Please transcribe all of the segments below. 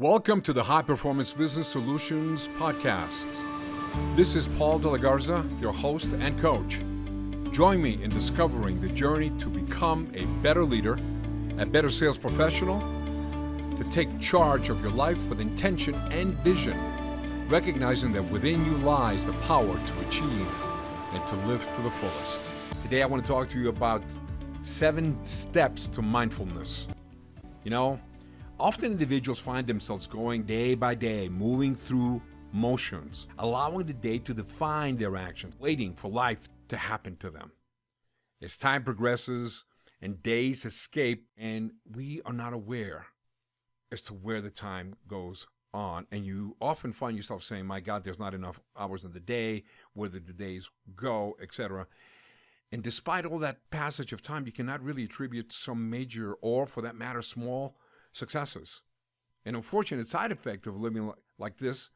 Welcome to the High Performance Business Solutions Podcast. This is Paul De La Garza, your host and coach. Join me in discovering the journey to become a better leader, a better sales professional, to take charge of your life with intention and vision, recognizing that within you lies the power to achieve and to live to the fullest. Today, I want to talk to you about seven steps to mindfulness. You know, Often individuals find themselves going day by day, moving through motions, allowing the day to define their actions, waiting for life to happen to them. As time progresses and days escape, and we are not aware as to where the time goes on, and you often find yourself saying, My God, there's not enough hours in the day, where did the days go, etc. And despite all that passage of time, you cannot really attribute some major, or for that matter, small successes. An unfortunate side effect of living like this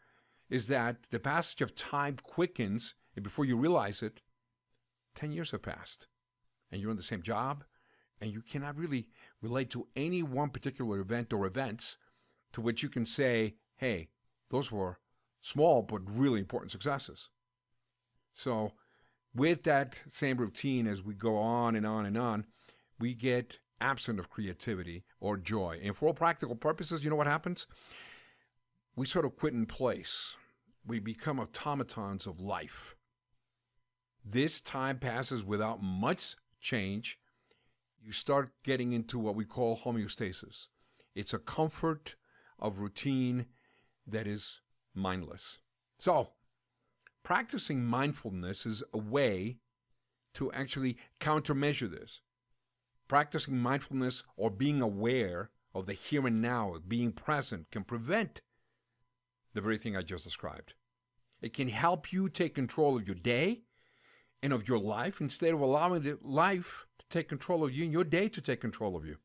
is that the passage of time quickens, and before you realize it, 10 years have passed, and you're in the same job, and you cannot really relate to any one particular event or events to which you can say, hey, those were small but really important successes. So, with that same routine as we go on and on and on, we get absent of creativity or joy. And for all practical purposes, you know what happens? We sort of quit in place. We become automatons of life. This time passes without much change. You start getting into what we call homeostasis. It's a comfort of routine that is mindless. So, practicing mindfulness is a way to actually countermeasure this practicing mindfulness or being aware of the here and now, being present, can prevent the very thing I just described. It can help you take control of your day and of your life instead of allowing the life to take control of you and your day to take control of you.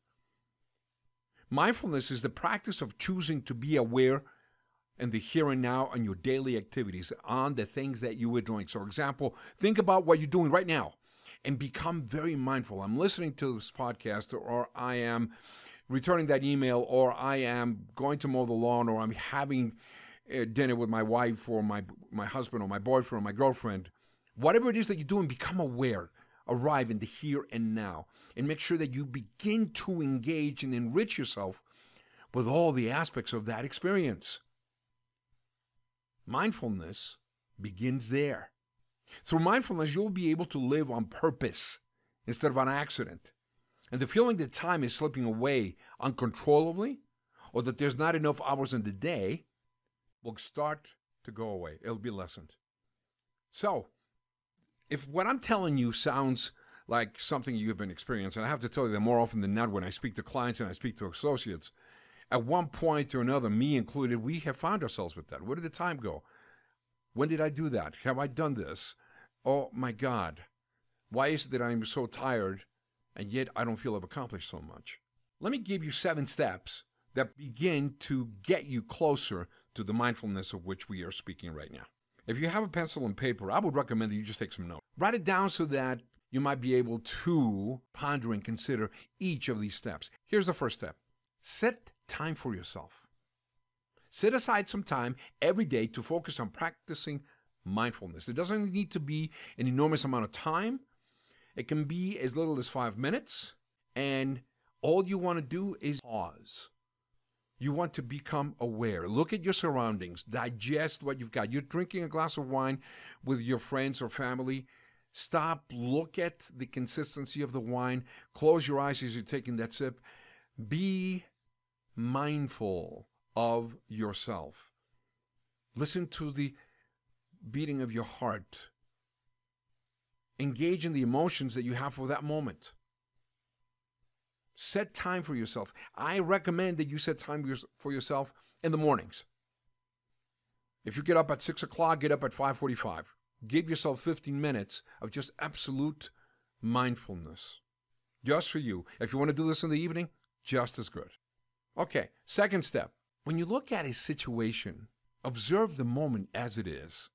Mindfulness is the practice of choosing to be aware in the here and now on your daily activities, on the things that you are doing. So, for example, think about what you're doing right now and become very mindful. I'm listening to this podcast, or I am returning that email, or I am going to mow the lawn, or I'm having uh, dinner with my wife, or my my husband, or my boyfriend, or my girlfriend. Whatever it is that you're doing, become aware. Arrive in the here and now, and make sure that you begin to engage and enrich yourself with all the aspects of that experience. Mindfulness begins there. Through mindfulness, you'll be able to live on purpose instead of on accident. And the feeling that time is slipping away uncontrollably or that there's not enough hours in the day will start to go away. It'll be lessened. So, if what I'm telling you sounds like something you've been experiencing, I have to tell you that more often than not, when I speak to clients and I speak to associates, at one point or another, me included, we have found ourselves with that. Where did the time go? When did I do that? Have I done this? Oh my God. Why is it that I'm so tired and yet I don't feel I've accomplished so much? Let me give you seven steps that begin to get you closer to the mindfulness of which we are speaking right now. If you have a pencil and paper, I would recommend that you just take some notes. Write it down so that you might be able to ponder and consider each of these steps. Here's the first step set time for yourself. Set aside some time every day to focus on practicing mindfulness. It doesn't need to be an enormous amount of time, it can be as little as five minutes. And all you want to do is pause. You want to become aware. Look at your surroundings. Digest what you've got. You're drinking a glass of wine with your friends or family. Stop, look at the consistency of the wine. Close your eyes as you're taking that sip. Be mindful of yourself. Listen to the beating of your heart. Engage in the emotions that you have for that moment. Set time for yourself. I recommend that you set time for yourself in the mornings. If you get up at 6 o'clock, get up at 5.45. Give yourself 15 minutes of just absolute mindfulness. Just for you. If you want to do this in the evening, just as good. Okay, second step when you look at a situation, observe the moment as it is.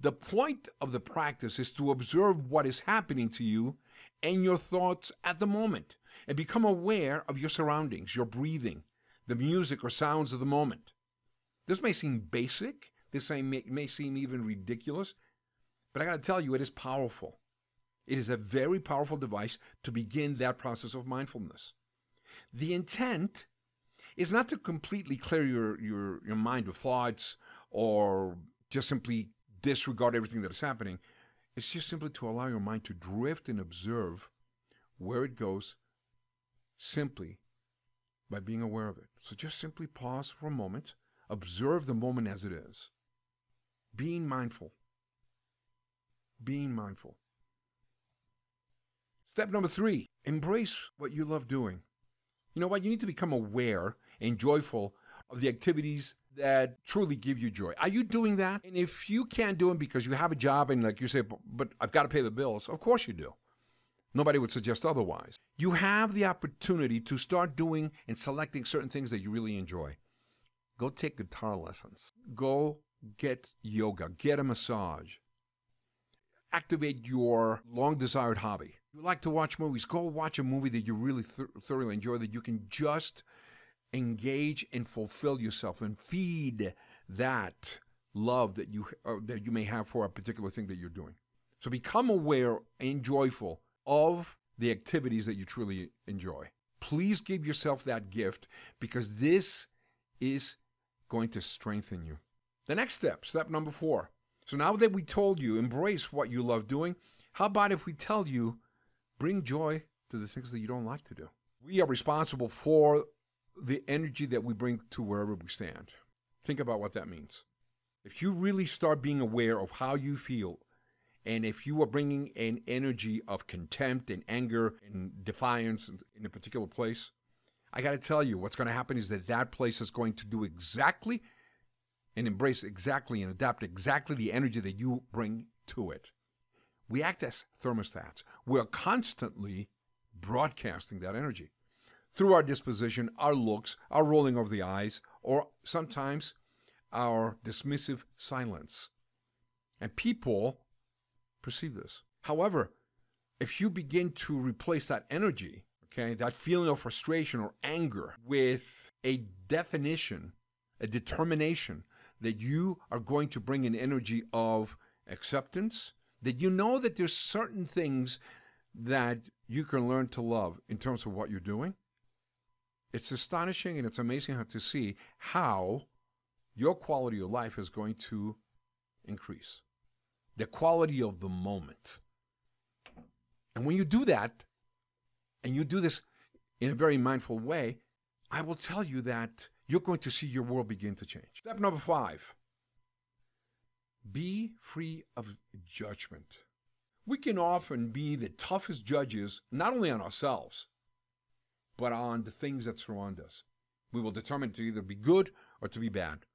The point of the practice is to observe what is happening to you and your thoughts at the moment and become aware of your surroundings, your breathing, the music or sounds of the moment. This may seem basic, this may, may seem even ridiculous, but I got to tell you, it is powerful. It is a very powerful device to begin that process of mindfulness. The intent is not to completely clear your, your, your mind of thoughts or just simply disregard everything that is happening. It's just simply to allow your mind to drift and observe where it goes simply by being aware of it. So just simply pause for a moment, observe the moment as it is, being mindful. Being mindful. Step number three embrace what you love doing. You know what? You need to become aware and joyful of the activities that truly give you joy. Are you doing that? And if you can't do it because you have a job and, like you say, but I've got to pay the bills, of course you do. Nobody would suggest otherwise. You have the opportunity to start doing and selecting certain things that you really enjoy. Go take guitar lessons. Go get yoga. Get a massage. Activate your long desired hobby. You like to watch movies. Go watch a movie that you really th- thoroughly enjoy that you can just engage and fulfill yourself and feed that love that you uh, that you may have for a particular thing that you're doing. So become aware and joyful of the activities that you truly enjoy. Please give yourself that gift because this is going to strengthen you. The next step, step number four. So now that we told you, embrace what you love doing, how about if we tell you, bring joy to the things that you don't like to do? We are responsible for the energy that we bring to wherever we stand. Think about what that means. If you really start being aware of how you feel and if you are bringing an energy of contempt and anger and defiance in a particular place, I got to tell you, what's going to happen is that that place is going to do exactly and embrace exactly and adapt exactly the energy that you bring to it. We act as thermostats. We're constantly broadcasting that energy through our disposition, our looks, our rolling of the eyes, or sometimes our dismissive silence. And people perceive this. However, if you begin to replace that energy, okay, that feeling of frustration or anger with a definition, a determination that you are going to bring an energy of acceptance, that you know that there's certain things that you can learn to love in terms of what you're doing. It's astonishing and it's amazing how to see how your quality of life is going to increase the quality of the moment. And when you do that, and you do this in a very mindful way, I will tell you that you're going to see your world begin to change. Step number five be free of judgment. We can often be the toughest judges, not only on ourselves, but on the things that surround us. We will determine to either be good or to be bad.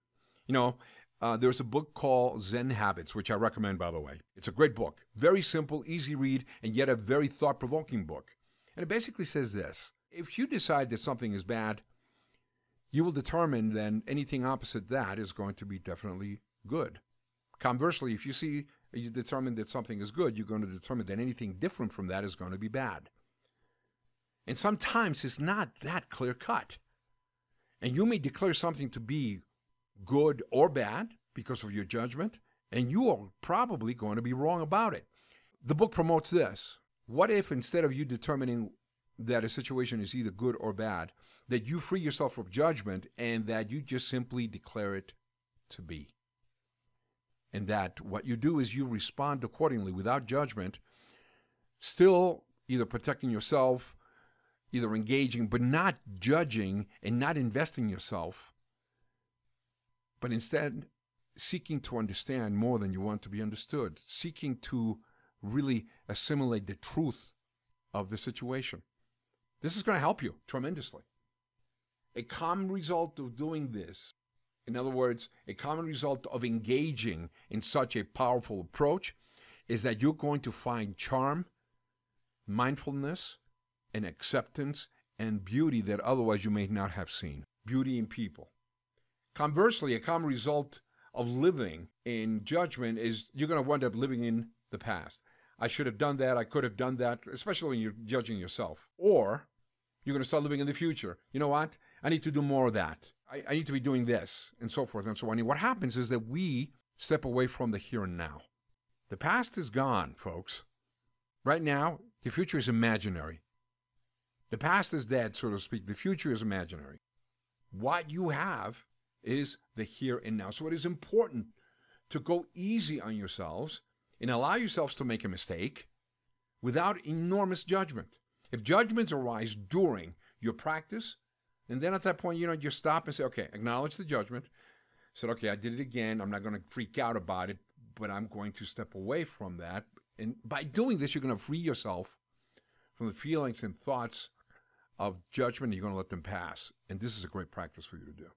You know, uh, there's a book called Zen Habits, which I recommend, by the way. It's a great book. Very simple, easy read, and yet a very thought provoking book. And it basically says this if you decide that something is bad, you will determine then anything opposite that is going to be definitely good. Conversely, if you see you determine that something is good, you're going to determine that anything different from that is going to be bad. And sometimes it's not that clear cut. And you may declare something to be good or bad because of your judgment, and you are probably going to be wrong about it. The book promotes this. What if instead of you determining that a situation is either good or bad, that you free yourself from judgment and that you just simply declare it to be? And that what you do is you respond accordingly without judgment, still either protecting yourself, either engaging, but not judging and not investing yourself but instead seeking to understand more than you want to be understood, seeking to really assimilate the truth of the situation. This is going to help you tremendously. A common result of doing this, in other words, a common result of engaging in such a powerful approach, is that you're going to find charm, mindfulness, and acceptance and beauty that otherwise you may not have seen. Beauty in people. Conversely, a common result of living in judgment is you're going to wind up living in the past. I should have done that. I could have done that, especially when you're judging yourself. Or you're going to start living in the future. You know what? I need to do more of that. I, I need to be doing this, and so forth and so on. And what happens is that we step away from the here and now. The past is gone, folks. Right now, the future is imaginary. The past is dead, so to speak. The future is imaginary. What you have is the here and now. So it is important to go easy on yourselves and allow yourselves to make a mistake without enormous judgment. If judgments arise during your practice, and then at that point, you know, you stop and say, okay, acknowledge the judgment. Said, okay, I did it again. I'm not going to freak out about it, but I'm going to step away from that. And by doing this, you're going to free yourself from the feelings and thoughts of judgment. You're going to let them pass. And this is a great practice for you to do.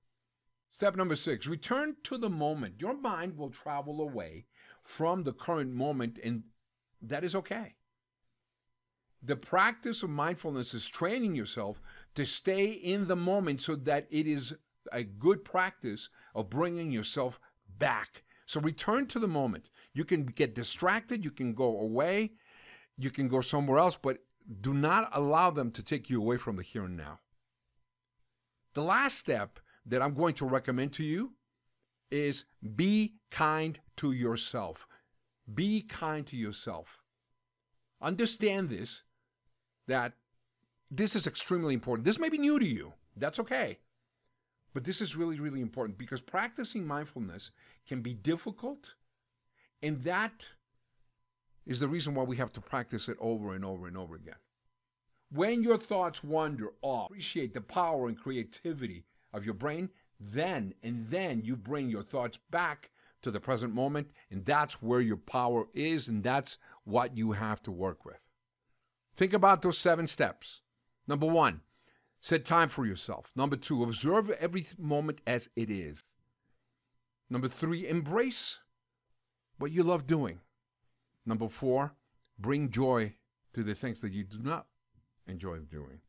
Step number six return to the moment. Your mind will travel away from the current moment, and that is okay. The practice of mindfulness is training yourself to stay in the moment so that it is a good practice of bringing yourself back. So return to the moment. You can get distracted, you can go away, you can go somewhere else, but do not allow them to take you away from the here and now. The last step that I'm going to recommend to you is be kind to yourself. Be kind to yourself. Understand this that this is extremely important. This may be new to you. That's okay. But this is really, really important because practicing mindfulness can be difficult. And that is the reason why we have to practice it over and over and over again. When your thoughts wander off, appreciate the power and creativity of your brain, then and then you bring your thoughts back to the present moment, and that's where your power is, and that's what you have to work with. Think about those seven steps. Number one, set time for yourself. Number two, observe every moment as it is. Number three, embrace what you love doing. Number four, bring joy to the things that you do not enjoy doing.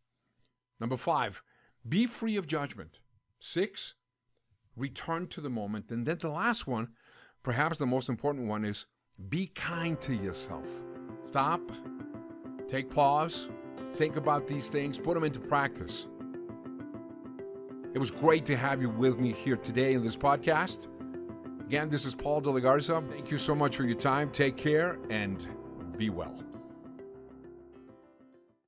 Number five, be free of judgment. Six, return to the moment. And then the last one, perhaps the most important one, is be kind to yourself. Stop Take pause, think about these things, put them into practice. It was great to have you with me here today in this podcast. Again, this is Paul De La Garza. Thank you so much for your time. Take care and be well.